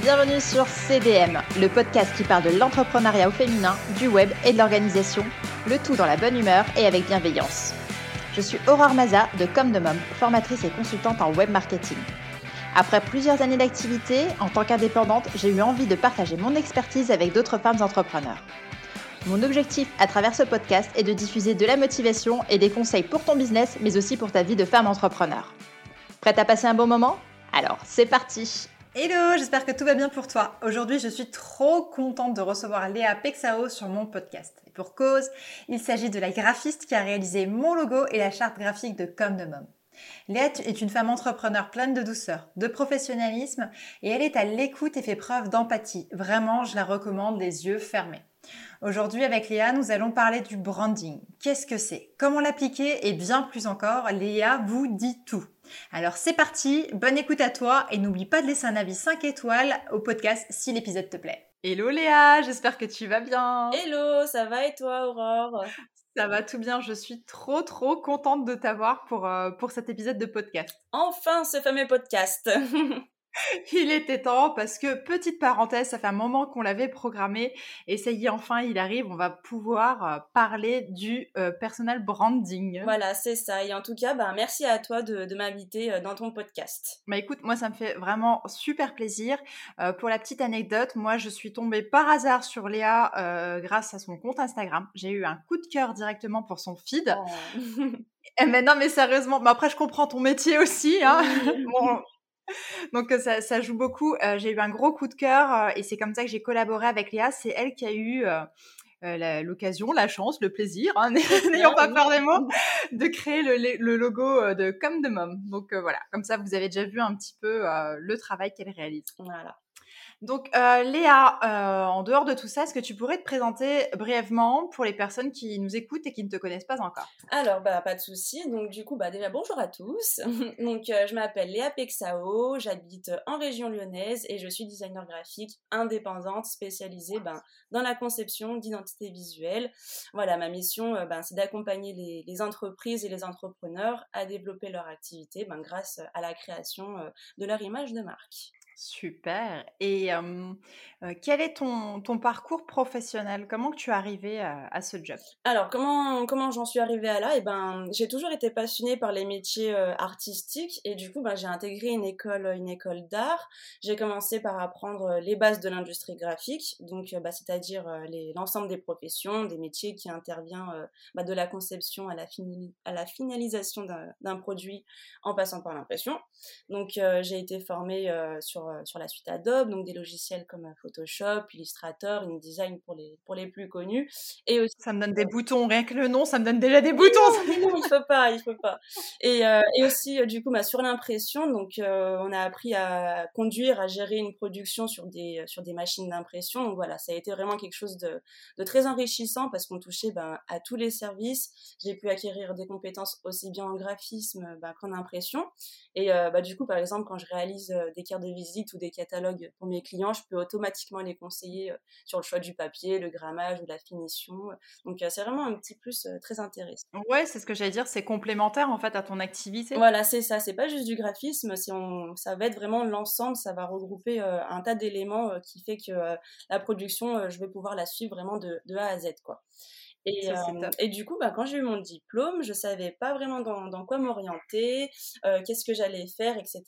bienvenue sur CDM, le podcast qui parle de l'entrepreneuriat au féminin, du web et de l'organisation, le tout dans la bonne humeur et avec bienveillance. Je suis Aurore Maza de Comme de Mom, formatrice et consultante en web marketing. Après plusieurs années d'activité, en tant qu'indépendante, j'ai eu envie de partager mon expertise avec d'autres femmes entrepreneurs. Mon objectif à travers ce podcast est de diffuser de la motivation et des conseils pour ton business, mais aussi pour ta vie de femme entrepreneur. Prête à passer un bon moment? Alors, c'est parti Hello, j'espère que tout va bien pour toi. Aujourd'hui, je suis trop contente de recevoir Léa Pexao sur mon podcast. Et pour cause, il s'agit de la graphiste qui a réalisé mon logo et la charte graphique de Comme de Mom. Léa est une femme entrepreneur pleine de douceur, de professionnalisme et elle est à l'écoute et fait preuve d'empathie. Vraiment, je la recommande les yeux fermés. Aujourd'hui, avec Léa, nous allons parler du branding. Qu'est-ce que c'est? Comment l'appliquer? Et bien plus encore, Léa vous dit tout. Alors c'est parti, bonne écoute à toi et n'oublie pas de laisser un avis 5 étoiles au podcast si l'épisode te plaît. Hello Léa, j'espère que tu vas bien. Hello, ça va et toi Aurore? Ça va tout bien, je suis trop trop contente de t'avoir pour, euh, pour cet épisode de podcast. Enfin ce fameux podcast il était temps parce que, petite parenthèse, ça fait un moment qu'on l'avait programmé et ça y est, enfin, il arrive, on va pouvoir euh, parler du euh, personal branding. Voilà, c'est ça. Et en tout cas, bah, merci à toi de, m'inviter euh, dans ton podcast. Bah écoute, moi, ça me fait vraiment super plaisir. pour la petite anecdote, moi, je suis tombée par hasard sur Léa grâce à son compte Instagram. J'ai eu un coup de cœur directement pour son feed. Oh. mais non, mais sérieusement, mais après, je comprends ton métier aussi. Hein. bon, donc ça, ça, joue beaucoup. j'ai eu un gros coup de cœur et c'est comme ça que j'ai collaboré avec Léa. C'est elle qui a eu l'occasion, la chance, le plaisir, hein, n'ayons pas peur des mots, de créer le, le logo de Comme de Mom. Donc voilà, comme ça vous avez déjà vu un petit peu le travail qu'elle réalise. Voilà. Donc, euh, Léa, euh, en dehors de tout ça, est-ce que tu pourrais te présenter brièvement pour les personnes qui nous écoutent et qui ne te connaissent pas encore? Alors, bah, pas de souci. Donc, du coup, bah, déjà, bonjour à tous. Donc, euh, je m'appelle Léa Pexao, j'habite en région lyonnaise et je suis designer graphique indépendante spécialisée ben, dans la conception d'identité visuelle. Voilà, ma mission, ben, c'est d'accompagner les, les, entreprises et les entrepreneurs à développer leur activité ben, grâce à la création de leur image de marque. Super. Et quel est ton, ton, parcours professionnel? Comment tu es arrivée à, ce job? Alors, comment, comment j'en suis arrivée à là? Eh ben, j'ai toujours été passionnée par les métiers artistiques et du coup, ben, j'ai intégré une école, une école d'art. J'ai commencé par apprendre les bases de l'industrie graphique, donc bah, c'est-à-dire l'ensemble des professions, des métiers qui interviennent bah, de la conception à la, à la finalisation d'un produit en passant par l'impression. Donc, j'ai été formée sur sur la suite Adobe, donc des logiciels comme euh, Photoshop, Illustrator, InDesign pour les, pour les plus connus. Et aussi, ça me donne des boutons, rien que le nom, ça me donne déjà des boutons. Non, il faut pas, il faut pas. Et, euh, et aussi, du coup, bah, sur l'impression, donc on a appris à conduire, à gérer une production sur des, sur des machines d'impression. Donc voilà, ça a été vraiment quelque chose de, de très enrichissant parce qu'on touchait ben, à tous les services. J'ai pu acquérir des compétences aussi bien en graphisme ben, qu'en impression. Et bah, du coup, par exemple, quand je réalise des cartes de visite, ou des catalogues pour mes clients, je peux automatiquement les conseiller euh, sur le choix du papier, le grammage ou la finition. Donc euh, c'est vraiment un petit plus euh, très intéressant. Ouais, c'est ce que j'allais dire, c'est complémentaire en fait à ton activité. Voilà, c'est ça, c'est pas juste du graphisme, on, ça va être vraiment l'ensemble, ça va regrouper un tas d'éléments qui fait que la production, je vais pouvoir la suivre vraiment de, de A à Z quoi. Et, euh, et, du coup, bah, quand j'ai eu mon diplôme, je savais pas vraiment dans, dans quoi m'orienter, euh, qu'est-ce que j'allais faire, etc.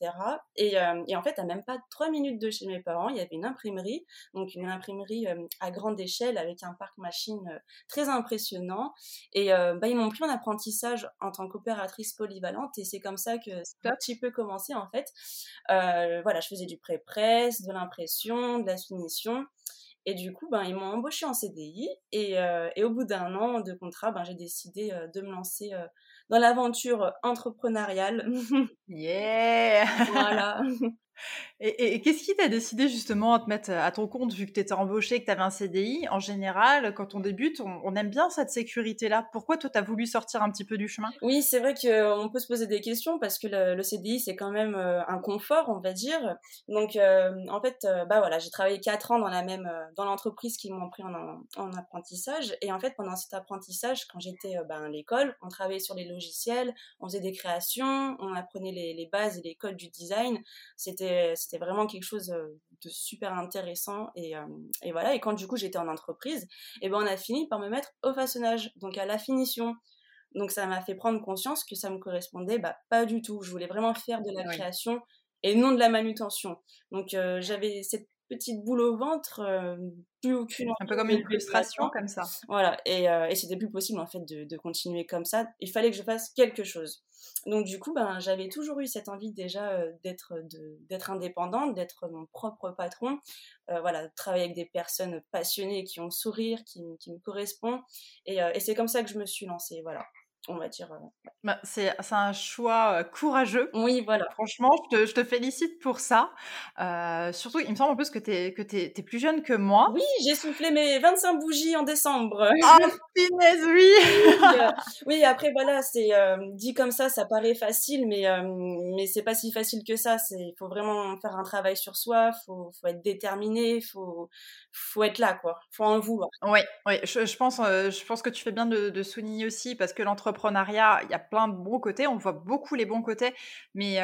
Et, euh, et, en fait, à même pas trois minutes de chez mes parents, il y avait une imprimerie, donc une imprimerie à grande échelle avec un parc machine très impressionnant. Et bah, ils m'ont pris en apprentissage en tant qu'opératrice polyvalente, et c'est comme ça que ça a un petit peu commencé en fait. voilà, je faisais du pré-presse, de l'impression, de la finition. Et du coup, ben, ils m'ont embauché en CDI. Et, euh, et au bout d'un an de contrat, ben, j'ai décidé euh, de me lancer euh, dans l'aventure entrepreneuriale. yeah Voilà. Et, qu'est-ce qui t'a décidé justement à te mettre à ton compte vu que tu étais embauché, que tu avais un CDI En général, quand on débute, on, aime bien cette sécurité-là. Pourquoi toi, tu as voulu sortir un petit peu du chemin? Oui, c'est vrai qu'on peut se poser des questions parce que le, CDI, c'est quand même euh, un confort, on va dire. Donc, euh, en fait, euh, bah voilà, j'ai travaillé quatre ans dans la même dans l'entreprise qui m'ont pris en, apprentissage. Et en fait, pendant cet apprentissage, quand j'étais bah, à l'école, on travaillait sur les logiciels, on faisait des créations, on apprenait les bases et les codes du design. C'était c'était c'était vraiment quelque chose de super intéressant et, et voilà. Et quand du coup j'étais en entreprise et eh ben on a fini par me mettre au façonnage donc à la finition. Donc ça m'a fait prendre conscience que ça me correspondait bah, pas du tout. Je voulais vraiment faire de la création et non de la manutention. Donc j'avais cette petite boule au ventre, plus aucune. Un peu comme une frustration, comme ça. Voilà, et, et c'était plus possible en fait de, de, continuer comme ça. Il fallait que je fasse quelque chose. Donc du coup, ben, j'avais toujours eu cette envie déjà d'être d'être indépendante, d'être mon propre patron. voilà, travailler avec des personnes passionnées qui ont le sourire, qui, qui me correspondent. Et, et c'est comme ça que je me suis lancée. Voilà on va dire. Euh, bah, c'est un choix courageux. Oui, voilà. Franchement, je te, je te félicite pour ça. Euh, surtout, il me semble en plus que tu es, que es, plus jeune que moi. Oui, j'ai soufflé mes 25 bougies en décembre. Ah, finesse, oui oui, après, voilà, c'est dit comme ça, ça paraît facile, mais, mais c'est pas si facile que ça. Il faut vraiment faire un travail sur soi, il faut, faut, être déterminé, il faut, faut être là, quoi. faut en vouloir. Oui, oui je, je pense, je pense que tu fais bien de, de souligner aussi, parce que l'entreprise l'entrepreneuriat, il y a plein de bons côtés, on voit beaucoup les bons côtés, mais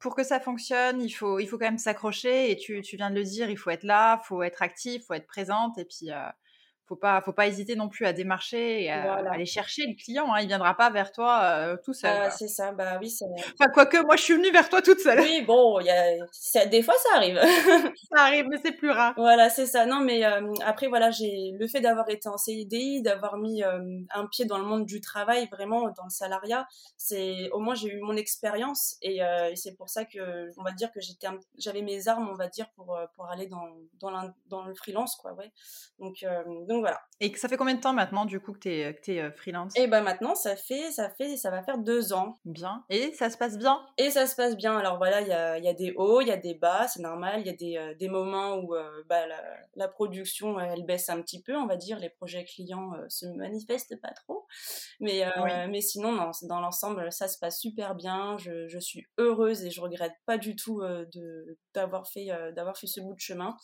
pour que ça fonctionne, il faut, il faut quand même s'accrocher, et tu, tu, viens de le dire, il faut être là, il faut être actif, il faut être présente, et puis faut pas, faut pas hésiter non plus à démarcher et à, aller chercher le client. Hein. Il viendra pas vers toi euh, tout seul. Ah, c'est ça, bah oui. Enfin, quoique, moi, je suis venue vers toi toute seule. Oui, bon, y a... des fois, ça arrive. ça arrive, mais c'est plus rare. Voilà, c'est ça. Non, mais euh, après, voilà, j'ai le fait d'avoir été en CIDI, d'avoir mis euh, un pied dans le monde du travail, vraiment dans le salariat. C'est au moins j'ai eu mon expérience et, c'est pour ça que on va dire que j'étais, j'avais mes armes, on va dire, pour pour aller dans dans, dans le freelance, quoi. Ouais. Donc, donc donc voilà. Et ça fait combien de temps maintenant du coup que tu es, es, euh, freelance? Et eh ben maintenant ça fait ça fait ça va faire deux ans. Bien. Et ça se passe bien? Et ça se passe bien. Alors voilà, il y a, y a, des hauts, il y a des bas, c'est normal. Il y a des, euh, des, moments où euh, bah, la, la, production elle baisse un petit peu, on va dire. Les projets clients se manifestent pas trop. Mais, mais sinon, non, dans l'ensemble, ça se passe super bien. Je, je, suis heureuse et je regrette pas du tout de d'avoir fait d'avoir fait ce bout de chemin.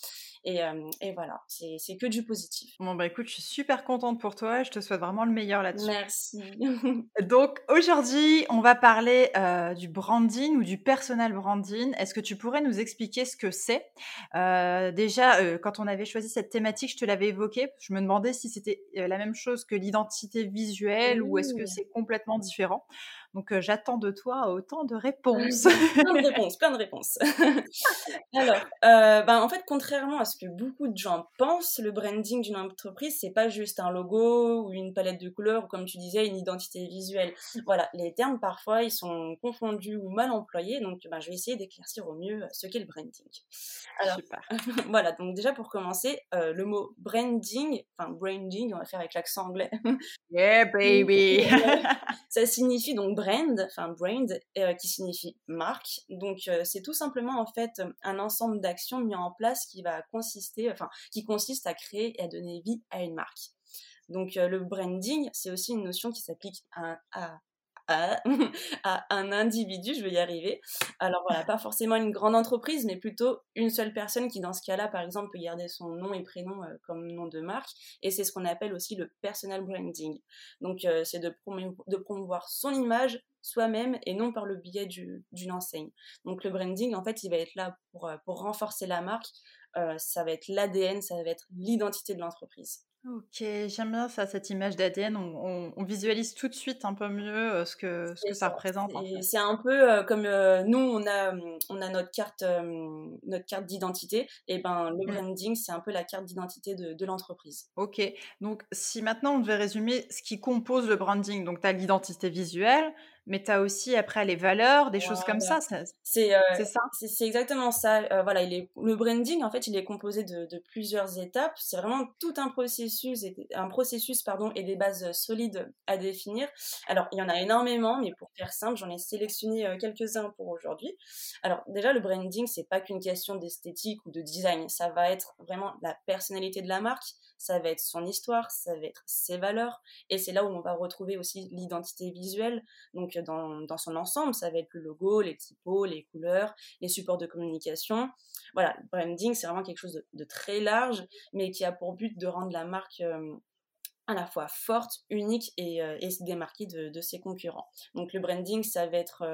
Et, et voilà, c'est que du positif. Bon bah écoute, je suis super contente pour toi je te souhaite vraiment le meilleur là-dessus. Merci. Donc aujourd'hui, on va parler euh, du branding ou du personal branding. Est-ce que tu pourrais nous expliquer ce que c'est? Euh, Déjà, euh, quand on avait choisi cette thématique, je te l'avais évoqué. Je me demandais si c'était la même chose que l'identité visuelle ou est-ce que c'est complètement différent. Donc j'attends de toi autant de réponses. plein de réponses, plein de réponses. Alors, ben, en fait, contrairement à ce que beaucoup de gens pensent, le branding d'une entreprise, c'est pas juste un logo ou une palette de couleurs ou comme tu disais, une identité visuelle. Voilà, les termes parfois ils sont confondus ou mal employés, donc ben, je vais essayer d'éclaircir au mieux ce qu'est le branding. Alors, Super. voilà, donc déjà pour commencer, le mot branding, enfin branding, on va faire avec l'accent anglais. Yeah baby. ça signifie donc brand, enfin brand, euh, qui signifie marque. Donc euh, c'est tout simplement en fait un ensemble d'actions mis en place qui va consister, enfin qui consiste à créer et à donner vie à une marque. Donc euh, le branding, c'est aussi une notion qui s'applique à, à, à, un individu, je vais y arriver. Alors voilà, pas forcément une grande entreprise, mais plutôt une seule personne qui, dans ce cas-là, par exemple, peut garder son nom et prénom euh, comme nom de marque. Et c'est ce qu'on appelle aussi le personal branding. Donc euh, c'est de, promouvoir son image soi-même et non par le biais d'une enseigne. Donc le branding, en fait, il va être là pour, euh, pour renforcer la marque. ça va être l'ADN, ça va être l'identité de l'entreprise. Ok, j'aime bien ça, cette image d'ADN. On, on, visualise tout de suite un peu mieux euh, ce que, ce que ça, représente. C'est un peu euh, comme euh, nous, on a, on a notre carte, notre carte d'identité. Et ben, le mmh. branding, c'est un peu la carte d'identité de, de l'entreprise. Ok, donc si maintenant on devait résumer ce qui compose le branding, donc tu as l'identité visuelle, mais tu as aussi après les valeurs, des choses comme ça. Euh, c'est ça? C'est exactement ça. Euh, voilà, il est, le branding, en fait, il est composé de, de plusieurs étapes. C'est vraiment tout un processus, et, un processus pardon, et des bases solides à définir. Alors, il y en a énormément, mais pour faire simple, j'en ai sélectionné euh, quelques-uns pour aujourd'hui. Alors, déjà, le branding, c'est pas qu'une question d'esthétique ou de design. Ça va être vraiment la personnalité de la marque, ça va être son histoire, ça va être ses valeurs, et c'est là où on va retrouver aussi l'identité visuelle. Donc, dans, son ensemble. Ça va être le logo, les typos, les couleurs, les supports de communication. Voilà, branding, c'est vraiment quelque chose de, très large, mais qui a pour but de rendre la marque euh, à la fois forte, unique et, et se démarquer de, ses concurrents. Donc le branding, ça va être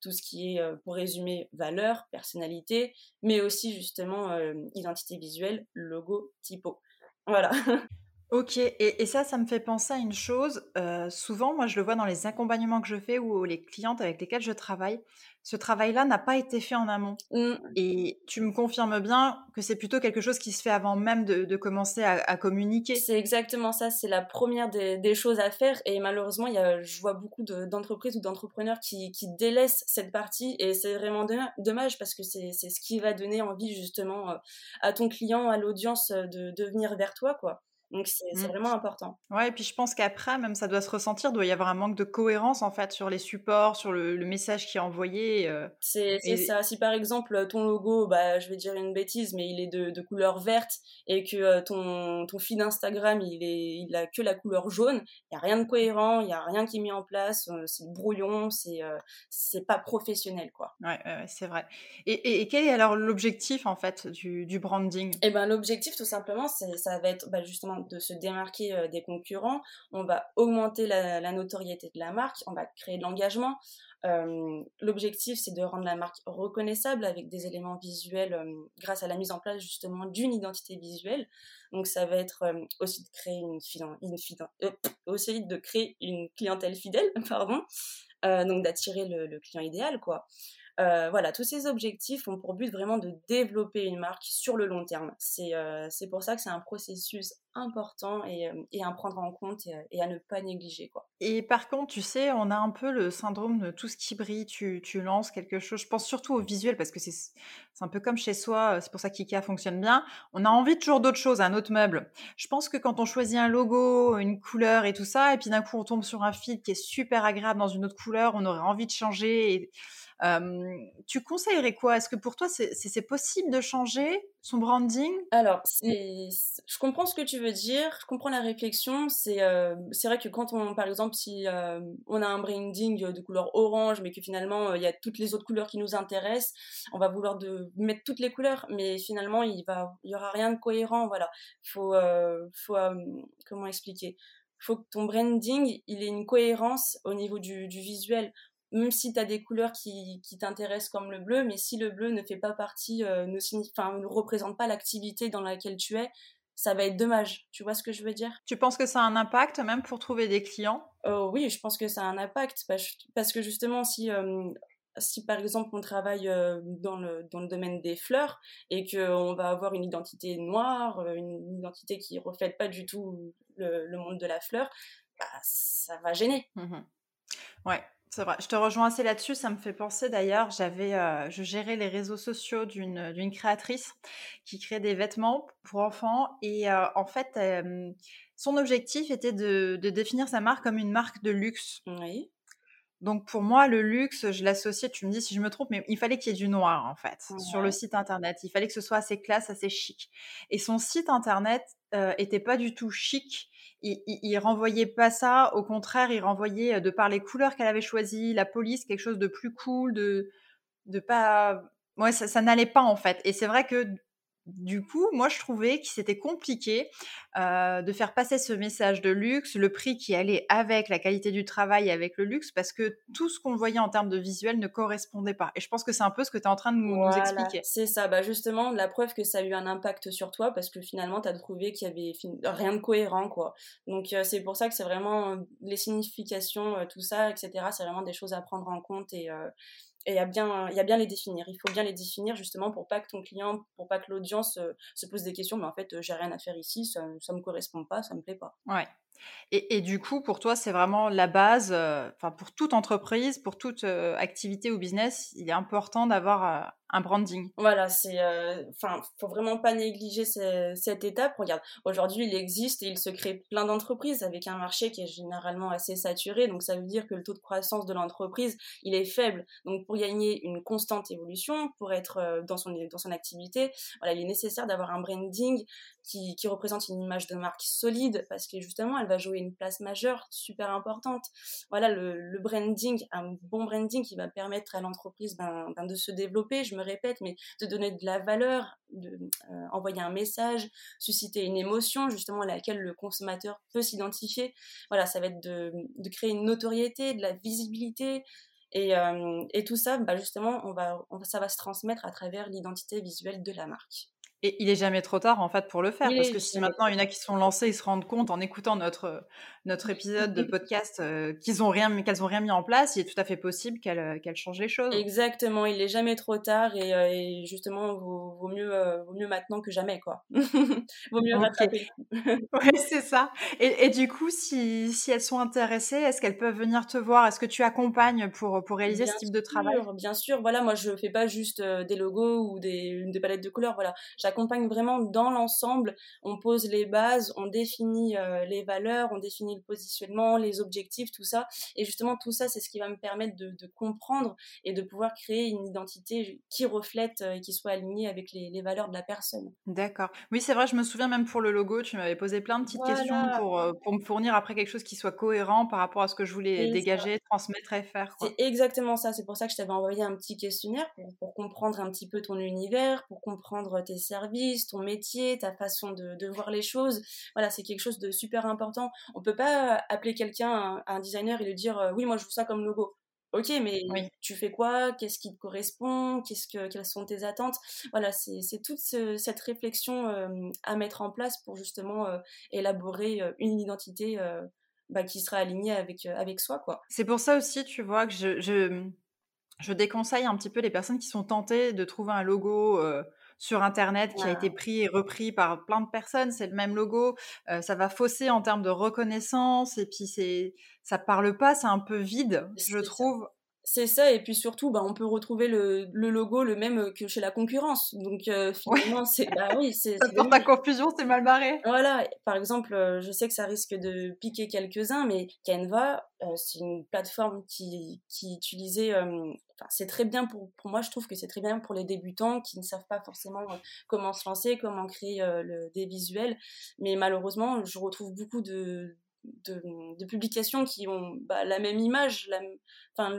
tout ce qui est, pour résumer, valeur, personnalité, mais aussi justement identité visuelle, logo, typo. Voilà. Ok, et, ça, ça me fait penser à une chose. Euh, souvent, moi, je le vois dans les accompagnements que je fais ou les clientes avec lesquelles je travaille. Ce travail-là n'a pas été fait en amont. Mmh. Et tu me confirmes bien que c'est plutôt quelque chose qui se fait avant même de, commencer à, communiquer. C'est exactement ça. C'est la première des, choses à faire. Et malheureusement, y a, je vois beaucoup d'entreprises ou d'entrepreneurs qui, délaissent cette partie. Et c'est vraiment dommage parce que c'est ce qui va donner envie justement euh, à ton client, à l'audience de, de venir vers toi, quoi. Donc c'est mmh. vraiment important. Ouais, et puis je pense qu'après, même ça doit se ressentir, doit y avoir un manque de cohérence en fait sur les supports, sur le, message qui est envoyé. Euh, c'est ça. Si par exemple ton logo, bah, je vais dire une bêtise, mais il est de, couleur verte et que euh, ton, ton feed Instagram il, est, il a que la couleur jaune, il n'y a rien de cohérent, il n'y a rien qui est mis en place, euh, c'est brouillon, c'est c'est pas professionnel quoi. Ouais, c'est vrai. Et, et, quel est alors l'objectif en fait du, du branding? Eh ben l'objectif tout simplement, ça va être bah, justement de se démarquer euh, des concurrents, on va augmenter la, notoriété de la marque, on va créer de l'engagement. Euh, l'objectif, c'est de rendre la marque reconnaissable avec des éléments visuels euh, grâce à la mise en place justement d'une identité visuelle. Donc ça va être aussi de créer une, clientèle fidèle, pardon. donc d'attirer le, client idéal, voilà, tous ces objectifs ont pour but vraiment de développer une marque sur le long terme. C'est pour ça que c'est un processus important et, euh, et, à prendre en compte et, à ne pas négliger. Quoi. Et par contre, tu sais, on a un peu le syndrome de tout ce qui brille, tu, tu lances quelque chose. Je pense surtout au visuel parce que c'est un peu comme chez soi, c'est pour ça qu'IKEA fonctionne bien. On a envie toujours d'autres choses, un autre meuble. Je pense que quand on choisit un logo, une couleur et tout ça, et puis d'un coup on tombe sur un fil qui est super agréable dans une autre couleur, on aurait envie de changer. Tu conseillerais quoi? Est-ce que pour toi, c'est possible de changer son branding? Alors, je comprends ce que tu veux dire, je comprends la réflexion. C'est vrai que quand on, par exemple, si on a un branding de couleur orange, mais que finalement, il y a toutes les autres couleurs qui nous intéressent, on va vouloir de mettre toutes les couleurs, mais finalement, il va, y aura rien de cohérent. Voilà, faut, faut comment expliquer? Faut que ton branding, il ait une cohérence au niveau du visuel même si tu as des couleurs qui, qui t'intéressent comme le bleu, mais si le bleu ne fait pas partie, euh, ne, ne représente pas l'activité dans laquelle tu es, ça va être dommage. Tu vois ce que je veux dire? Tu penses que ça a un impact même pour trouver des clients? Euh, Oui, je pense que ça a un impact parce que justement, si, euh, si par exemple on travaille dans, le, dans le domaine des fleurs et qu'on va avoir une identité noire, une identité qui reflète pas du tout le, monde de la fleur, bah, ça va gêner. Mmh ouais, c'est vrai, je te rejoins assez là-dessus. Ça me fait penser d'ailleurs, j'avais, euh, je gérais les réseaux sociaux d'une, d'une créatrice qui crée des vêtements pour enfants et euh, en fait, son objectif était de, de, définir sa marque comme une marque de luxe. Oui. Donc pour moi, le luxe, je l'associais, tu me dis si je me trompe, mais il fallait qu'il y ait du noir en fait sur le site internet. Il fallait que ce soit assez classe, assez chic. Et son site internet euh, était pas du tout chic il, il, renvoyait pas ça, au contraire, il renvoyait euh, de par les couleurs qu'elle avait choisies, la police, quelque chose de plus cool, de, de pas. Ouais, ça, ça n'allait pas en fait. Et c'est vrai que du coup, moi, je trouvais que c'était compliqué euh, de faire passer ce message de luxe, le prix qui allait avec la qualité du travail, avec le luxe, parce que tout ce qu'on voyait en termes de visuel ne correspondait pas. Et je pense que c'est un peu ce que tu es en train de nous, expliquer. C'est ça, bah justement, la preuve que ça a eu un impact sur toi, parce que finalement, tu as trouvé qu'il y avait rien de cohérent, quoi. Donc, euh, c'est pour ça que c'est vraiment les significations, tout ça, etc., c'est vraiment des choses à prendre en compte et et il y a bien y a bien les définir. Il faut bien les définir justement pour pas que ton client pour pas que l'audience euh, se pose des questions. Mais en fait j'ai rien à faire ici ça ça me correspond pas ça me plaît pas. Ouais et, du coup, pour toi, c'est vraiment la base, euh, enfin pour toute entreprise, pour toute euh, activité ou business, il est important d'avoir euh, un branding. Voilà, c'est, enfin, faut vraiment pas négliger cette étape. Regarde, aujourd'hui, il existe et il se crée plein d'entreprises avec un marché qui est généralement assez saturé. Donc, ça veut dire que le taux de croissance de l'entreprise, il est faible. Donc, pour gagner une constante évolution, pour être dans son dans son activité, voilà, il est nécessaire d'avoir un branding qui, qui représente une image de marque solide parce que justement, elle va jouer une place majeure, super importante. Voilà, le, branding, un bon branding qui va permettre à l'entreprise ben, ben, de se développer, je me répète, mais de donner de la valeur, de euh, un message, susciter une émotion justement à laquelle le consommateur peut s'identifier. Voilà, ça va être de, créer une notoriété, de la visibilité. Et, euh, tout ça, bah justement, ça va se transmettre à travers l'identité visuelle de la marque. Et il est jamais trop tard en fait pour le faire parce que si maintenant il y en a qui sont lancés, ils se rendent compte en écoutant notre notre épisode de podcast euh, qu'ils ont rien qu'elles ont rien mis en place, il est tout à fait possible qu'elles euh, qu'elles changent les choses. Exactement, il est jamais trop tard et, euh, et justement vaut, vaut mieux vaut mieux maintenant que jamais quoi. vaut mieux rattraper. oui, c'est ça. Et, et, du coup, si, si elles sont intéressées, est-ce qu'elles peuvent venir te voir? Est-ce que tu accompagnes pour pour réaliser ce type de travail? Bien sûr, voilà, moi je fais pas juste des logos ou des des palettes de couleurs, voilà accompagne vraiment dans l'ensemble. On pose les bases, on définit les valeurs, on définit le positionnement, les objectifs, tout ça. Et justement, tout ça, c'est ce qui va me permettre de, comprendre et de pouvoir créer une identité qui reflète euh, et qui soit alignée avec les, valeurs de la personne. D'accord. Oui, c'est vrai, je me souviens même pour le logo, tu m'avais posé plein de petites questions pour, euh, pour me fournir après quelque chose qui soit cohérent par rapport à ce que je voulais dégager, transmettre et faire. C'est exactement ça. C'est pour ça que je t'avais envoyé un petit questionnaire pour, pour comprendre un petit peu ton univers, pour comprendre tes services ton métier, ta façon de, voir les choses. Voilà, c'est quelque chose de super important. On peut pas appeler quelqu'un un, designer et lui dire euh, oui, moi je veux ça comme logo. Ok, mais tu fais quoi? Qu'est-ce qui te correspond? Qu'est-ce que quelles sont tes attentes? Voilà, c'est toute cette réflexion euh, à mettre en place pour justement euh, élaborer une identité bah, qui sera alignée avec avec soi, quoi. C'est pour ça aussi, tu vois, que je, je, je déconseille un petit peu les personnes qui sont tentées de trouver un logo sur Internet qui a été pris et repris par plein de personnes. C'est le même logo. ça va fausser en termes de reconnaissance et puis c'est ça parle pas. C'est un peu vide, je trouve. C'est ça, et puis surtout, bah, on peut retrouver le, le, logo le même que chez la concurrence. Donc finalement, c'est bah oui, c'est. Ça porte à confusion, c'est mal barré. Voilà, par exemple, je sais que ça risque de piquer quelques-uns, mais Canva, c'est une plateforme qui, qui utilisait. C'est très bien pour, pour moi, je trouve que c'est très bien pour les débutants qui ne savent pas forcément comment se lancer, comment créer le, des visuels. Mais malheureusement, je retrouve beaucoup de, de, publications qui ont bah, la même image, la, enfin,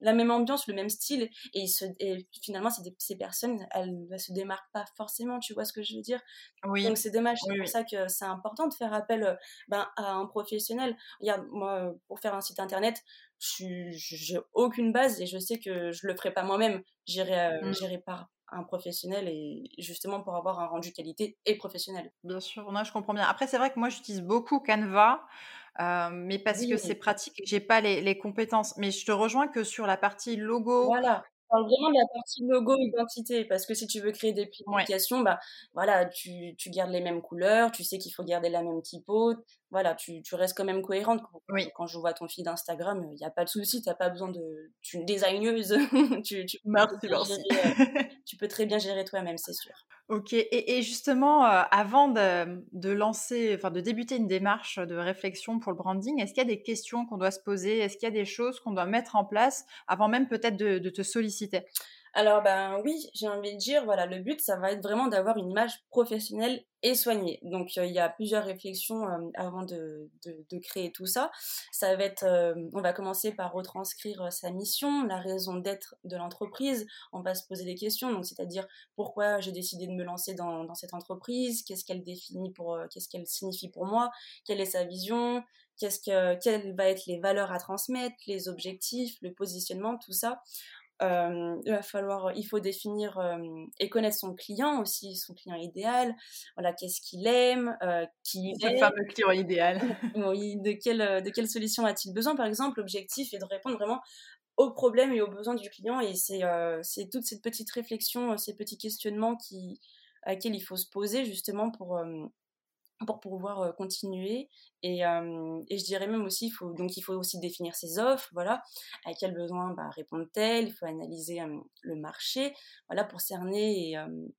la même ambiance, le même style, et, se, et finalement, ces personnes, elles ne se démarquent pas forcément, tu vois ce que je veux dire? Oui. Donc c'est dommage, c'est pour ça que c'est important de faire appel ben, à un professionnel. Regarde, moi, pour faire un site internet, je j'ai aucune base et je sais que je le ferai pas moi-même. J'irai euh, mmh. par un professionnel et justement pour avoir un rendu qualité et professionnel. Bien sûr, non, je comprends bien. Après, c'est vrai que moi, j'utilise beaucoup Canva, euh, mais parce que c'est pratique j'ai pas les, les, compétences. Mais je te rejoins que sur la partie logo, voilà parle vraiment de la partie logo identité parce que si tu veux créer des publications bah voilà tu, tu gardes les mêmes couleurs tu sais qu'il faut garder la même typo voilà tu, tu restes quand même cohérente. Oui. quand je vois ton feed Instagram il n'y a pas de souci t'as pas besoin de tu une designeuse. Tu, tu, merci, merci. Euh, tu peux très bien gérer toi-même c'est sûr. Ok et, et justement euh, avant de, de lancer enfin de débuter une démarche de réflexion pour le branding est-ce qu'il y a des questions qu'on doit se poser? Est-ce qu'il y a des choses qu'on doit mettre en place avant même peut-être de, de te solliciter? Alors ben oui, j'ai envie de dire, voilà, le but, ça va être vraiment d'avoir une image professionnelle et soignée. Donc euh, il y a plusieurs réflexions euh, avant de, de, créer tout ça. Ça va être, euh, on va commencer par retranscrire sa mission, la raison d'être de l'entreprise. On va se poser des questions, donc c'est-à-dire pourquoi j'ai décidé de me lancer dans, cette entreprise, qu'est-ce qu'elle définit pour, qu'est-ce qu'elle signifie pour moi, quelle est sa vision, qu'est-ce que, quelles vont être les valeurs à transmettre, les objectifs, le positionnement, tout ça. Euh, il va falloir, il faut définir euh, et connaître son client aussi, son client idéal. Voilà, qu'est-ce qu'il aime, euh, qui est. Le fameux client idéal. de quelle, de quelle solution a-t-il besoin? Par exemple, l'objectif est de répondre vraiment aux problèmes et aux besoins du client. Et c'est c'est toute cette petite réflexion, ces petits questionnements qui, à laquelle il faut se poser justement pour pour pouvoir continuer et, je dirais même aussi il faut donc il faut aussi définir ses offres voilà. À quels besoins bah, répondent-elles? Il faut analyser le marché voilà pour cerner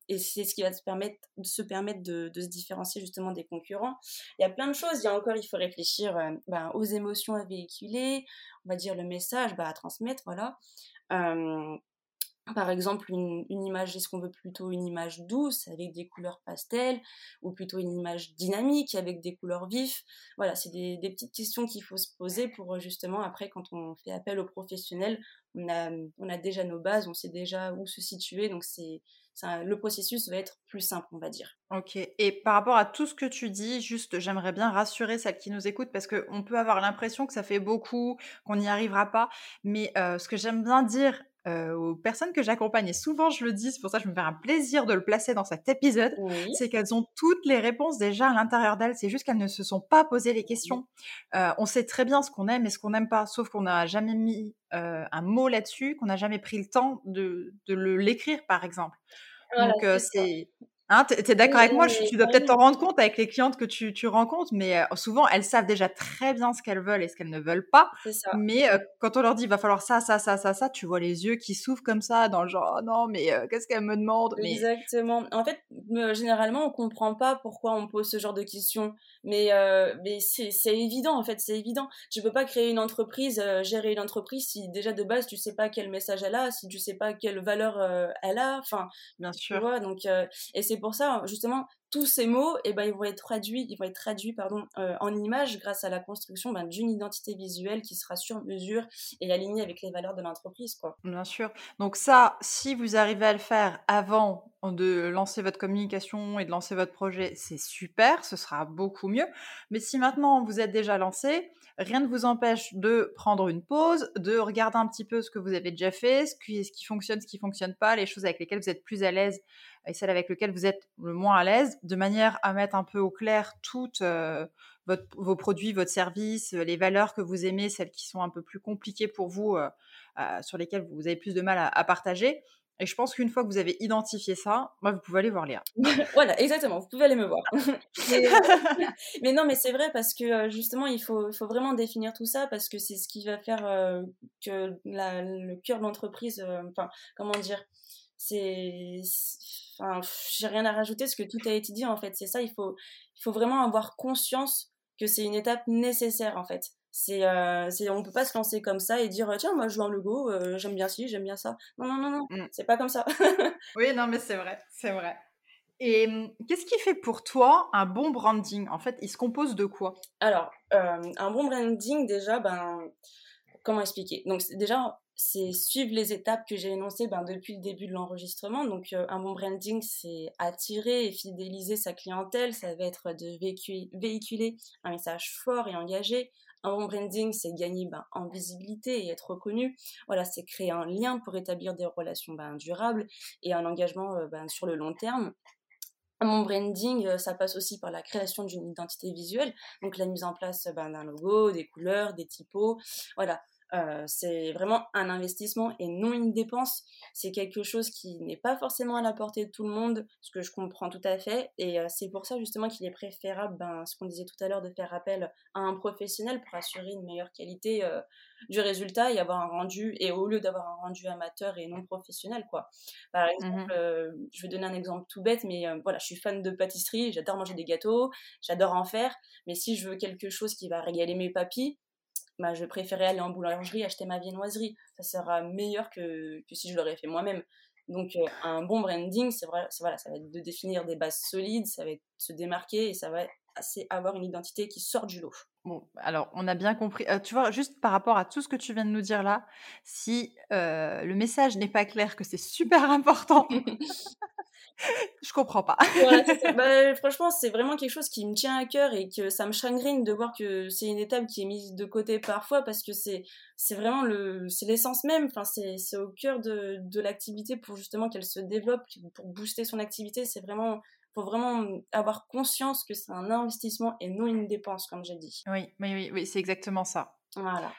et, c'est ce qui va se permettre se permettre de, de, se différencier justement des concurrents. Il y a plein de choses il y a encore il faut réfléchir bah, aux émotions à véhiculer on va dire le message bah, à transmettre voilà par exemple une, image, est-ce qu'on veut plutôt une image douce avec des couleurs pastel ou plutôt une image dynamique avec des couleurs vives Voilà, c'est des, petites questions qu'il faut se poser pour justement après quand on fait appel aux professionnels, on a, on a déjà nos bases, on sait déjà où se situer, donc c'est le processus va être plus simple, on va dire. Ok. Et par rapport à tout ce que tu dis, juste, j'aimerais bien rassurer celles qui nous écoutent parce qu'on peut avoir l'impression que ça fait beaucoup, qu'on n'y arrivera pas. Mais euh, ce que j'aime bien dire euh, aux personnes que j'accompagne, et souvent je le dis, c'est pour ça que je me fais un plaisir de le placer dans cet épisode, c'est qu'elles ont toutes les réponses déjà à l'intérieur d'elles, c'est juste qu'elles ne se sont pas posé les questions. Euh, on sait très bien ce qu'on aime et ce qu'on n'aime pas, sauf qu'on n'a jamais mis un mot là-dessus, qu'on n'a jamais pris le temps de, de l'écrire, par exemple. Donc, c'est Hein, tu es, d'accord avec moi Tu dois peut-être t'en rendre compte avec les clientes que tu, tu rencontres, mais souvent, elles savent déjà très bien ce qu'elles veulent et ce qu'elles ne veulent pas. Ça. Mais quand on leur dit, il va falloir ça, ça, ça, ça, ça, tu vois les yeux qui s'ouvrent comme ça, dans le genre, oh non, mais qu'est-ce qu'elle me demande? Exactement. En fait, généralement, on comprend pas pourquoi on pose ce genre de questions. Mais, mais c'est évident, en fait, c'est évident. Tu peux pas créer une entreprise, gérer une entreprise si déjà de base, tu sais pas quel message elle a, si tu sais pas quelle valeur elle a. Enfin, bien sûr. Tu vois, donc, et c'est pour ça, justement, tous ces mots, eh ben, ils vont être traduits, ils vont être traduits pardon, euh, en images grâce à la construction ben, d'une identité visuelle qui sera sur mesure et alignée avec les valeurs de l'entreprise. Quoi. Bien sûr. Donc ça, si vous arrivez à le faire avant de lancer votre communication et de lancer votre projet, c'est super, ce sera beaucoup mieux. Mais si maintenant vous êtes déjà lancé, rien ne vous empêche de prendre une pause, de regarder un petit peu ce que vous avez déjà fait, ce qui, fonctionne, ce qui ne fonctionne pas, les choses avec lesquelles vous êtes plus à l'aise et celles avec lesquelles vous êtes le moins à l'aise, de manière à mettre un peu au clair toutes euh, vos produits, votre service, les valeurs que vous aimez, celles qui sont un peu plus compliquées pour vous, euh, euh, sur lesquelles vous avez plus de mal à, partager. Et je pense qu'une fois que vous avez identifié ça, moi, vous pouvez aller voir Léa. voilà, exactement, vous pouvez aller me voir. mais, non, mais c'est vrai parce que justement, il faut, faut vraiment définir tout ça parce que c'est ce qui va faire que le cœur de l'entreprise, enfin, comment dire, c'est enfin j'ai rien à rajouter parce que tout a été dit en fait c'est ça il faut il faut vraiment avoir conscience que c'est une étape nécessaire en fait c'est euh, c'est on peut pas se lancer comme ça et dire tiens moi je veux un logo euh, j'aime bien ci j'aime bien ça non non non non mmh. c'est pas comme ça oui non mais c'est vrai c'est vrai et mmh, qu'est-ce qui fait pour toi un bon branding? En fait, il se compose de quoi? Alors, euh, un bon branding, déjà, ben, comment expliquer? Donc, déjà, c'est suivre les étapes que j'ai énoncées ben, depuis le début de l'enregistrement. Donc, euh, un bon branding, c'est attirer et fidéliser sa clientèle. Ça va être de véhiculer un message fort et engagé. Un bon branding, c'est gagner ben, en visibilité et être reconnu. Voilà, c'est créer un lien pour établir des relations ben, durables et un engagement euh, ben, sur le long terme. Bon branding, euh, ça passe aussi par la création d'une identité visuelle, donc la mise en place d'un logo, des couleurs, des typos. Voilà, euh, c'est vraiment un investissement et non une dépense. C'est quelque chose qui n'est pas forcément à la portée de tout le monde, ce que je comprends tout à fait. Et euh, c'est pour ça justement qu'il est préférable, ben, ce qu'on disait tout à l'heure, de faire appel à un professionnel pour assurer une meilleure qualité euh, du résultat et avoir un rendu, et au lieu d'avoir un rendu amateur et non professionnel, quoi. Par mmh exemple, je vais donner un exemple tout bête, mais voilà, je suis fan de pâtisserie, j'adore manger des gâteaux, j'adore en faire, mais si je veux quelque chose qui va régaler mes papilles, bah, je préférais aller en boulangerie acheter ma viennoiserie. Ça sera meilleur que, que si je l'aurais fait moi-même. Donc, euh, un bon branding, c'est voilà, ça va être de définir des bases solides, ça va être se démarquer et ça va assez avoir une identité qui sort du lot. Bon, alors on a bien compris. Euh, tu vois, juste par rapport à tout ce que tu viens de nous dire là, si euh, le message n'est pas clair, que c'est super important, je comprends pas. Bah, franchement, c'est vraiment quelque chose qui me tient à cœur et que ça me chagrine de voir que c'est une étape qui est mise de côté parfois parce que c'est c'est vraiment le c'est l'essence même. Enfin, c'est au cœur de, de l'activité pour justement qu'elle se développe, pour booster son activité. C'est vraiment faut vraiment avoir conscience que c'est un investissement et non une dépense, comme j'ai dit. Oui, oui, oui, oui c'est exactement ça. Voilà.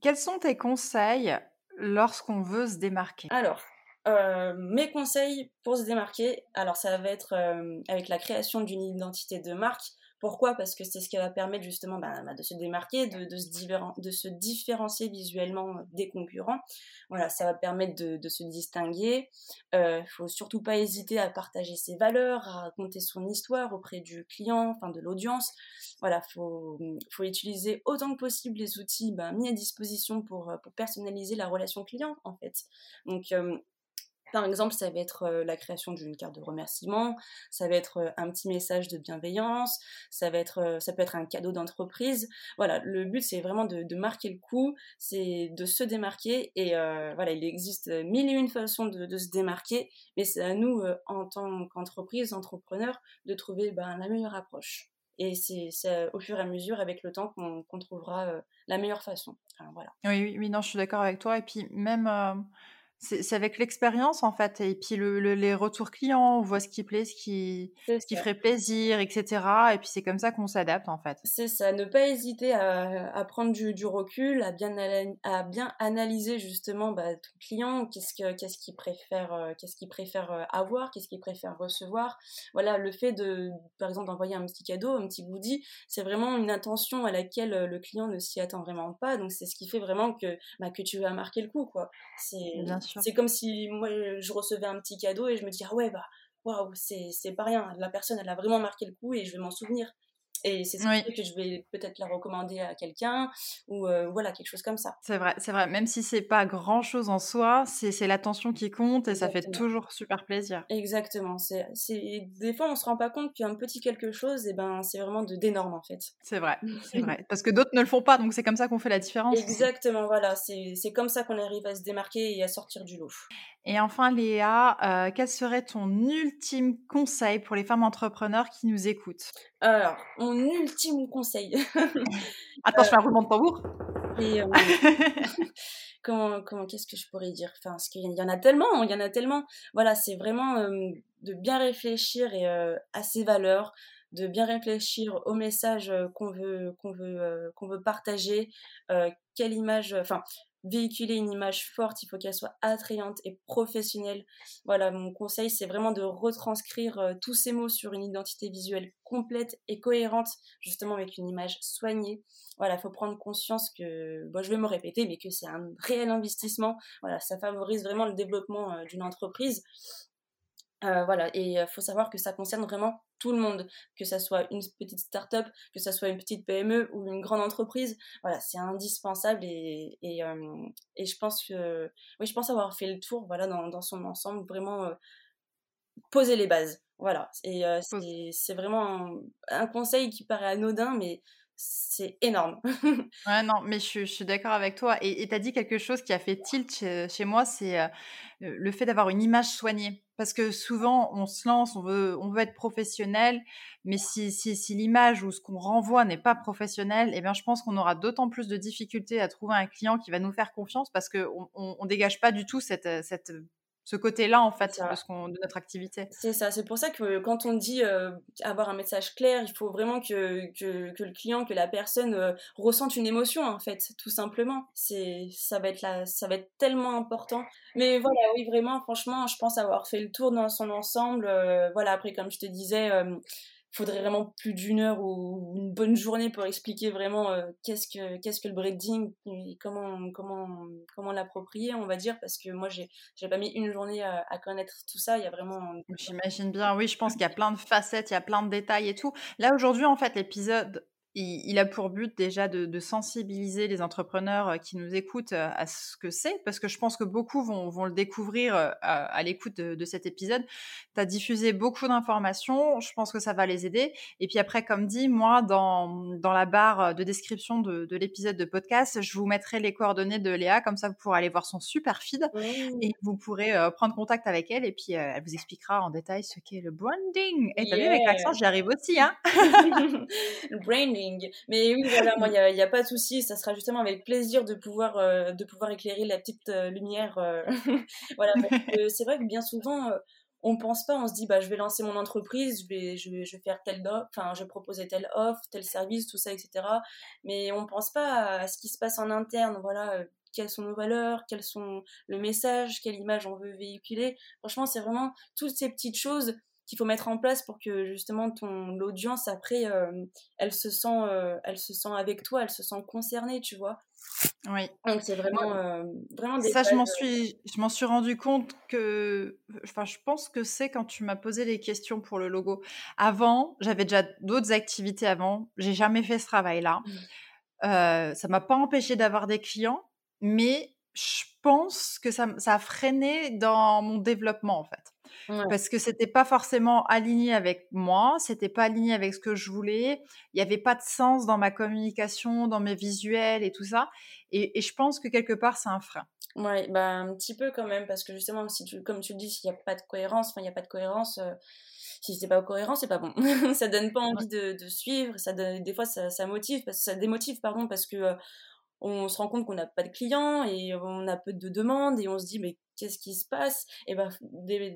Quels sont tes conseils lorsqu'on veut se démarquer? Alors, euh, mes conseils pour se démarquer, alors ça va être euh, avec la création d'une identité de marque. Pourquoi? Parce que c'est ce qui va permettre justement bah, bah, de se démarquer, de, se différencier visuellement des concurrents. Voilà, ça va permettre de, se distinguer. Il euh, faut surtout pas hésiter à partager ses valeurs, à raconter son histoire auprès du client, enfin de l'audience. Voilà, faut, faut utiliser autant que possible les outils bah, mis à disposition pour, pour personnaliser la relation client en fait. Donc Par exemple, ça va être la création d'une carte de remerciement, ça va être un petit message de bienveillance, ça va être, ça peut être un cadeau d'entreprise. Voilà, le but c'est vraiment de, marquer le coup, c'est de se démarquer et voilà, il existe mille et une façons de, se démarquer, mais c'est à nous en tant qu'entreprise, entrepreneur, de trouver ben, la meilleure approche. Et c'est au fur et à mesure, avec le temps, qu'on trouvera la meilleure façon. voilà. Oui, oui, oui, non, je suis d'accord avec toi. Et puis même, c'est avec l'expérience en fait, et puis le, les retours clients, on voit ce qui plaît, ce qui, ce qui ferait plaisir, etc. Et puis c'est comme ça qu'on s'adapte en fait. C'est ça, ne pas hésiter à, à prendre du, du, recul, à bien, à bien analyser justement bah, ton client, qu'est-ce qu'il ce qu'il préfère, euh, qu'est-ce qu'il préfère euh, avoir, qu'est-ce qu'il préfère recevoir. Voilà, le fait de, par exemple, d'envoyer un petit cadeau, un petit goodie, c'est vraiment une intention à laquelle euh, le client ne s'y attend vraiment pas. Donc c'est ce qui fait vraiment que, bah, que tu vas marquer le coup, quoi. C'est c'est comme si moi je recevais un petit cadeau et je me dis ah ouais bah waouh c'est pas rien. La personne elle a vraiment marqué le coup et je vais m'en souvenir et c'est ça que je vais peut-être la recommander à quelqu'un ou euh, voilà, quelque chose comme ça. C'est vrai, c'est vrai. Même si c'est pas grand chose en soi, c'est l'attention qui compte et ça fait toujours super plaisir. Exactement. C'est Des fois, on se rend pas compte qu'un petit quelque chose, et eh ben, c'est vraiment d'énorme en fait. C'est vrai, c'est vrai. Parce que d'autres ne le font pas, donc c'est comme ça qu'on fait la différence. Exactement, voilà. C'est comme ça qu'on arrive à se démarquer et à sortir du lot. Et enfin, Léa, euh, quel serait ton ultime conseil pour les femmes entrepreneurs qui nous écoutent? Alors, mon ultime conseil. Attends, je fais un roulement de tambour. Et, euh, comment, comment qu'est-ce que je pourrais dire? Enfin, parce qu'il y en a tellement, il y en a tellement. Voilà, c'est vraiment euh, de bien réfléchir et, à ses valeurs, de bien réfléchir au message qu'on veut, qu'on veut, qu'on veut partager, quelle image, enfin, véhiculer une image forte, il faut qu'elle soit attrayante et professionnelle. Voilà, mon conseil, c'est vraiment de retranscrire euh, tous ces mots sur une identité visuelle complète et cohérente, justement avec une image soignée. Voilà, il faut prendre conscience que, bon, je vais me répéter, mais que c'est un réel investissement. Voilà, ça favorise vraiment le développement euh, d'une entreprise. Euh, voilà, et il faut savoir que ça concerne vraiment tout le monde, que ça soit une petite start-up, que ça soit une petite PME ou une grande entreprise. Voilà, c'est indispensable et, et, et, je pense que, oui, je pense avoir fait le tour, voilà, dans, dans son ensemble, vraiment poser les bases. Voilà, et c'est vraiment un, conseil qui paraît anodin, mais c'est énorme. ouais, non, mais je, suis d'accord avec toi. Et tu as dit quelque chose qui a fait tilt chez, moi, c'est euh, le fait d'avoir une image soignée. Parce que souvent, on se lance, on veut, on veut être professionnel, mais si, si, si l'image ou ce qu'on renvoie n'est pas professionnel, eh bien, je pense qu'on aura d'autant plus de difficultés à trouver un client qui va nous faire confiance parce qu'on ne dégage pas du tout cette, cette ce côté-là en fait de, de, notre activité. C'est ça, c'est pour ça que quand on dit euh, avoir un message clair, il faut vraiment que, que, que le client, que la personne euh, ressente une émotion en fait, tout simplement. C'est ça va être là, ça va être tellement important. Mais voilà, oui vraiment, franchement, je pense avoir fait le tour dans son ensemble. Euh, voilà, après comme je te disais faudrait vraiment plus d'une heure ou une bonne journée pour expliquer vraiment euh, qu'est-ce que le breeding et comment comment comment l'approprier on va dire parce que moi j'ai j'ai pas mis une journée à, à, connaître tout ça. Il y a vraiment j'imagine bien. Oui je pense qu'il y a plein de facettes il y a plein de détails et tout. Là aujourd'hui en fait l'épisode il, a pour but déjà de, sensibiliser les entrepreneurs euh, qui nous écoutent euh, à ce que c'est, parce que je pense que beaucoup vont, le découvrir euh, à, l'écoute de, cet épisode. Tu as diffusé beaucoup d'informations, je pense que ça va les aider. Et puis après, comme dit, moi, dans, dans la barre de description de, l'épisode de podcast, je vous mettrai les coordonnées de Léa, comme ça vous pourrez aller voir son super feed et vous pourrez prendre contact avec elle et puis elle vous expliquera en détail ce qu'est le branding. Et t'as vu, avec l'accent, j'y arrive aussi, hein Le branding mais oui, voilà, moi, il n'y a, pas de souci. Ça sera justement avec plaisir de pouvoir, euh, de pouvoir éclairer la petite euh, lumière. Euh, voilà, c'est vrai que bien souvent, on pense pas, on se dit, bah, je vais lancer mon entreprise, je vais, je vais, je vais faire telle offre, enfin, je vais proposer telle offre, tel service, tout ça, etc. Mais on pense pas à ce qui se passe en interne, voilà quelles sont nos valeurs, quels sont le message, quelle image on veut véhiculer. Franchement, c'est vraiment toutes ces petites choses qu'il faut mettre en place pour que justement ton l'audience après euh, elle se sent euh, elle se sent avec toi elle se sent concernée tu vois. Oui. Donc c'est vraiment euh, vraiment ça je m'en suis je m'en suis rendu compte que enfin je pense que c'est quand tu m'as posé les questions pour le logo. Avant j'avais déjà d'autres activités avant. J'ai jamais fait ce travail là mmh. ça m'a pas empêché d'avoir des clients mais je pense que ça, ça a freiné dans mon développement en fait. Parce que c'était pas forcément aligné avec moi, c'était pas aligné avec ce que je voulais. Il n'y avait pas de sens dans ma communication, dans mes visuels et tout ça. Et, je pense que quelque part, c'est un frein. Ouais, bah, un petit peu quand même, parce que justement, si tu, comme tu le dis, s'il n'y a pas de cohérence, enfin, il n'y a pas de cohérence, euh, si c'est pas cohérent, c'est pas bon. ça donne pas envie de, suivre, ça donne, des fois, ça, motive, parce, ça démotive, pardon, parce que euh, on se rend compte qu'on n'a pas de clients et on a peu de demandes et on se dit, mais qu'est-ce qui se passe? Et ben,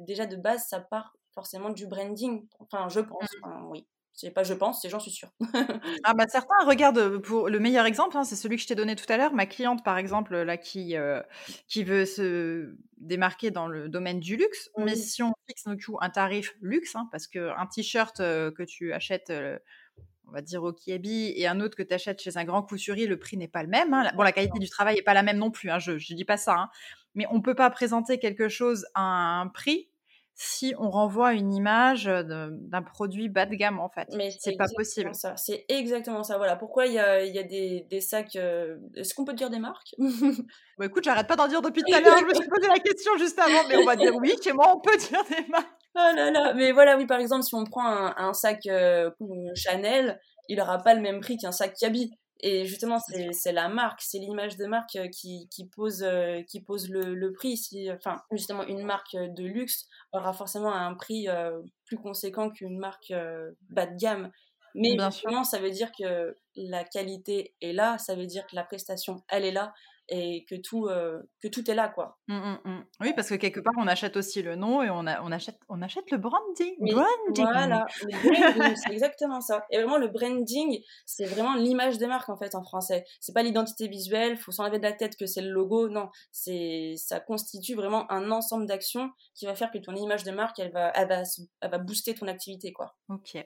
déjà de base, ça part forcément du branding. Enfin, je pense, mmh. oui. C'est pas je pense, c'est j'en suis sûre. ah bah certains regardent pour le meilleur exemple, hein, c'est celui que je t'ai donné tout à l'heure. Ma cliente par exemple là qui euh, qui veut se démarquer dans le domaine du luxe, mais si on fixe un tarif luxe, hein, parce que un t-shirt euh, que tu achètes euh, on va dire au Kiabi, et un autre que tu achètes chez un grand couturier, le prix n'est pas le même. Hein. Bon, la qualité du travail n'est pas la même non plus, je ne dis pas ça. Mais on ne peut pas présenter quelque chose à un prix si on renvoie une image d'un produit bas de gamme en fait. Mais c'est pas possible. Ça. C'est exactement ça. Voilà pourquoi il y a, y a, des, des sacs. Euh, est-ce qu'on peut dire des marques? Bon écoute, j'arrête pas d'en dire depuis tout à l'heure. je me suis posé la question juste avant, mais on va dire oui. Chez moi, on peut dire des marques. Oh là là. Mais voilà, oui, par exemple, si on prend un, un sac euh, Chanel, il aura pas le même prix qu'un sac Kaby. Et justement, c'est la marque, c'est l'image de marque euh, qui, qui pose, euh, qui pose le, le, prix. Si, enfin, justement, une marque de luxe aura forcément un prix euh, plus conséquent qu'une marque bas de gamme. Mais justement, ça veut dire que la qualité est là, ça veut dire que la prestation, elle est là, et que tout, euh, que tout est là, quoi. Mmh, mmh, mmh. Oui, parce que quelque part, on achète aussi le nom et on, a, on, achète, on achète le branding. branding. Voilà, c'est exactement ça. Et vraiment, le branding, c'est vraiment l'image de marque, en fait, en français. C'est pas l'identité visuelle, faut s'enlever de la tête que c'est le logo. Non, c'est ça constitue vraiment un ensemble d'actions qui va faire que ton image de marque, elle va, elle va, elle va booster ton activité, quoi. Ok.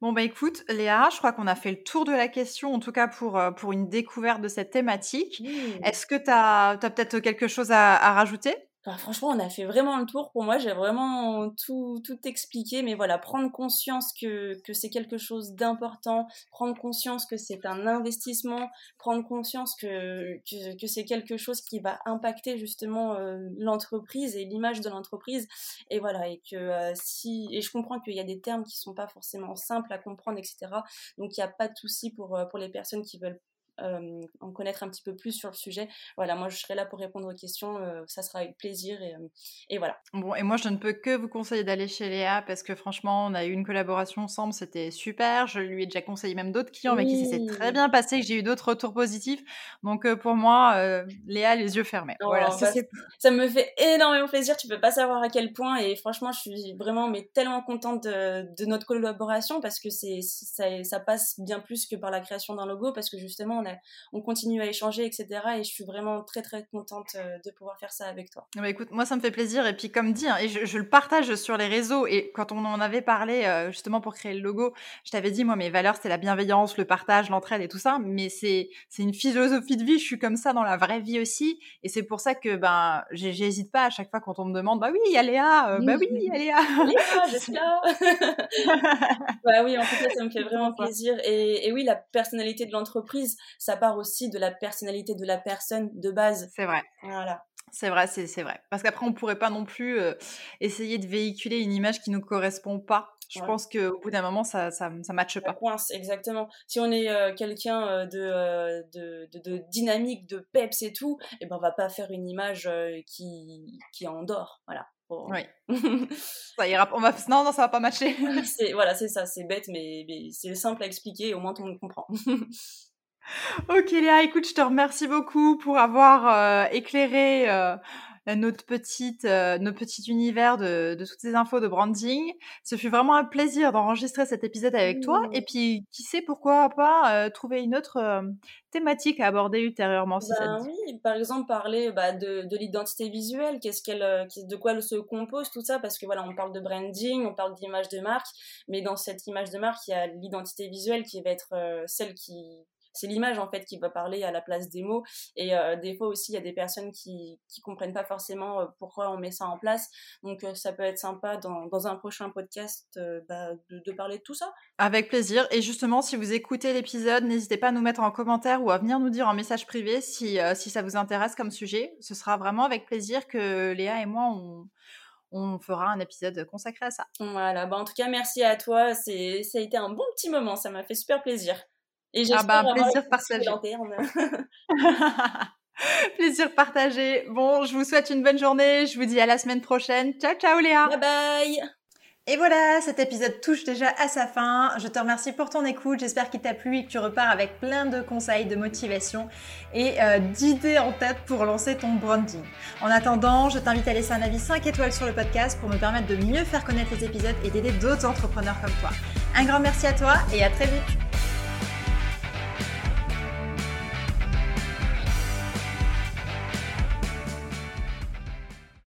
Bon, bah écoute, Léa, je crois qu'on a fait le tour de la question, en tout cas pour, euh, pour une découverte de cette thématique. Est-ce est-ce que tu as, peut-être quelque chose à, rajouter? Bah, franchement, on a fait vraiment le tour. Pour moi, j'ai vraiment tout, tout expliqué. Mais voilà, prendre conscience que, que c'est quelque chose d'important, prendre conscience que c'est un investissement, prendre conscience que, que, c'est quelque chose qui va impacter justement euh, l'entreprise et l'image de l'entreprise. Et voilà, et que euh, si. Et je comprends qu'il y a des termes qui sont pas forcément simples à comprendre, etc. Donc, il n'y a pas de souci pour, euh, pour les personnes qui veulent en connaître un petit peu plus sur le sujet, voilà, moi je serai là pour répondre aux questions, euh, ça sera avec plaisir et, euh, et, voilà. Bon, et moi je ne peux que vous conseiller d'aller chez Léa parce que franchement, on a eu une collaboration ensemble, c'était super. Je lui ai déjà conseillé même d'autres clients, mais qui s'est très bien passé, que j'ai eu d'autres retours positifs. Donc pour moi, Léa, les yeux fermés. Oh, voilà, bah, ça, me fait énormément plaisir, tu peux pas savoir à quel point et franchement, je suis vraiment mais tellement contente de, de notre collaboration parce que c'est ça, ça passe bien plus que par la création d'un logo parce que justement, on, continue à échanger, etc. Et je suis vraiment très très contente euh, de pouvoir faire ça avec toi. Bah, écoute, moi ça me fait plaisir. Et puis comme dit, hein, et je, le partage sur les réseaux. Et quand on en avait parlé euh, justement pour créer le logo, je t'avais dit, moi mes valeurs c'est la bienveillance, le partage, l'entraide et tout ça. Mais c'est une philosophie de vie. Je suis comme ça dans la vraie vie aussi. Et c'est pour ça que ben j'hésite pas à chaque fois quand on me demande, bah oui, il y a Léa, euh, bah oui, il y a Léa. Léa, bah oui, en tout cas ça me fait vraiment plaisir. Et, et oui, la personnalité de l'entreprise, ça part aussi de la personnalité de la personne de base. C'est vrai. Voilà. C'est vrai, c'est vrai. Parce qu'après, on pourrait pas non plus euh, essayer de véhiculer une image qui nous correspond pas. Je pense qu'au bout d'un moment, ça, ça, ça matche pas. coince, exactement. Si on est euh, quelqu'un euh, de, de, de, dynamique, de peps et tout, et eh ben on va pas faire une image qui, qui endort. Voilà. Oui. ça ira. On va... Non, non, ça va pas matcher. voilà, c'est ça. C'est bête, mais, mais c'est simple à expliquer. Au moins, tout le monde comprend. Ok Léa, écoute, je te remercie beaucoup pour avoir euh, éclairé euh, notre petite, euh, notre petit univers de, de, toutes ces infos de branding. Ce fut vraiment un plaisir d'enregistrer cet épisode avec toi. Et puis, qui sait pourquoi pas trouver une autre thématique à aborder ultérieurement si ben, Oui, par exemple parler bah, de, de l'identité visuelle, qu'est-ce qu'elle, de quoi elle se compose, tout ça, parce que voilà, on parle de branding, on parle d'image de marque, mais dans cette image de marque, il y a l'identité visuelle qui va être celle qui c'est l'image en fait qui va parler à la place des mots. Et euh, des fois aussi, il y a des personnes qui qui comprennent pas forcément euh, pourquoi on met ça en place. Donc euh, ça peut être sympa dans, dans un prochain podcast bah, de, de, parler de tout ça. Avec plaisir. Et justement, si vous écoutez l'épisode, n'hésitez pas à nous mettre en commentaire ou à venir nous dire en message privé si si ça vous intéresse comme sujet. Ce sera vraiment avec plaisir que Léa et moi on on fera un épisode consacré à ça. Voilà, bah en tout cas, merci à toi. C'est, ça a été un bon petit moment, ça m'a fait super plaisir. Et ah bah, plaisir partagé. plaisir partagé. Bon, je vous souhaite une bonne journée. Je vous dis à la semaine prochaine. Ciao, ciao Léa. Bye bye. Et voilà, cet épisode touche déjà à sa fin. Je te remercie pour ton écoute. J'espère qu'il t'a plu et que tu repars avec plein de conseils, de motivation et euh, d'idées en tête pour lancer ton branding. En attendant, je t'invite à laisser un avis 5 étoiles sur le podcast pour me permettre de mieux faire connaître les épisodes et d'aider d'autres entrepreneurs comme toi. Un grand merci à toi et à très vite.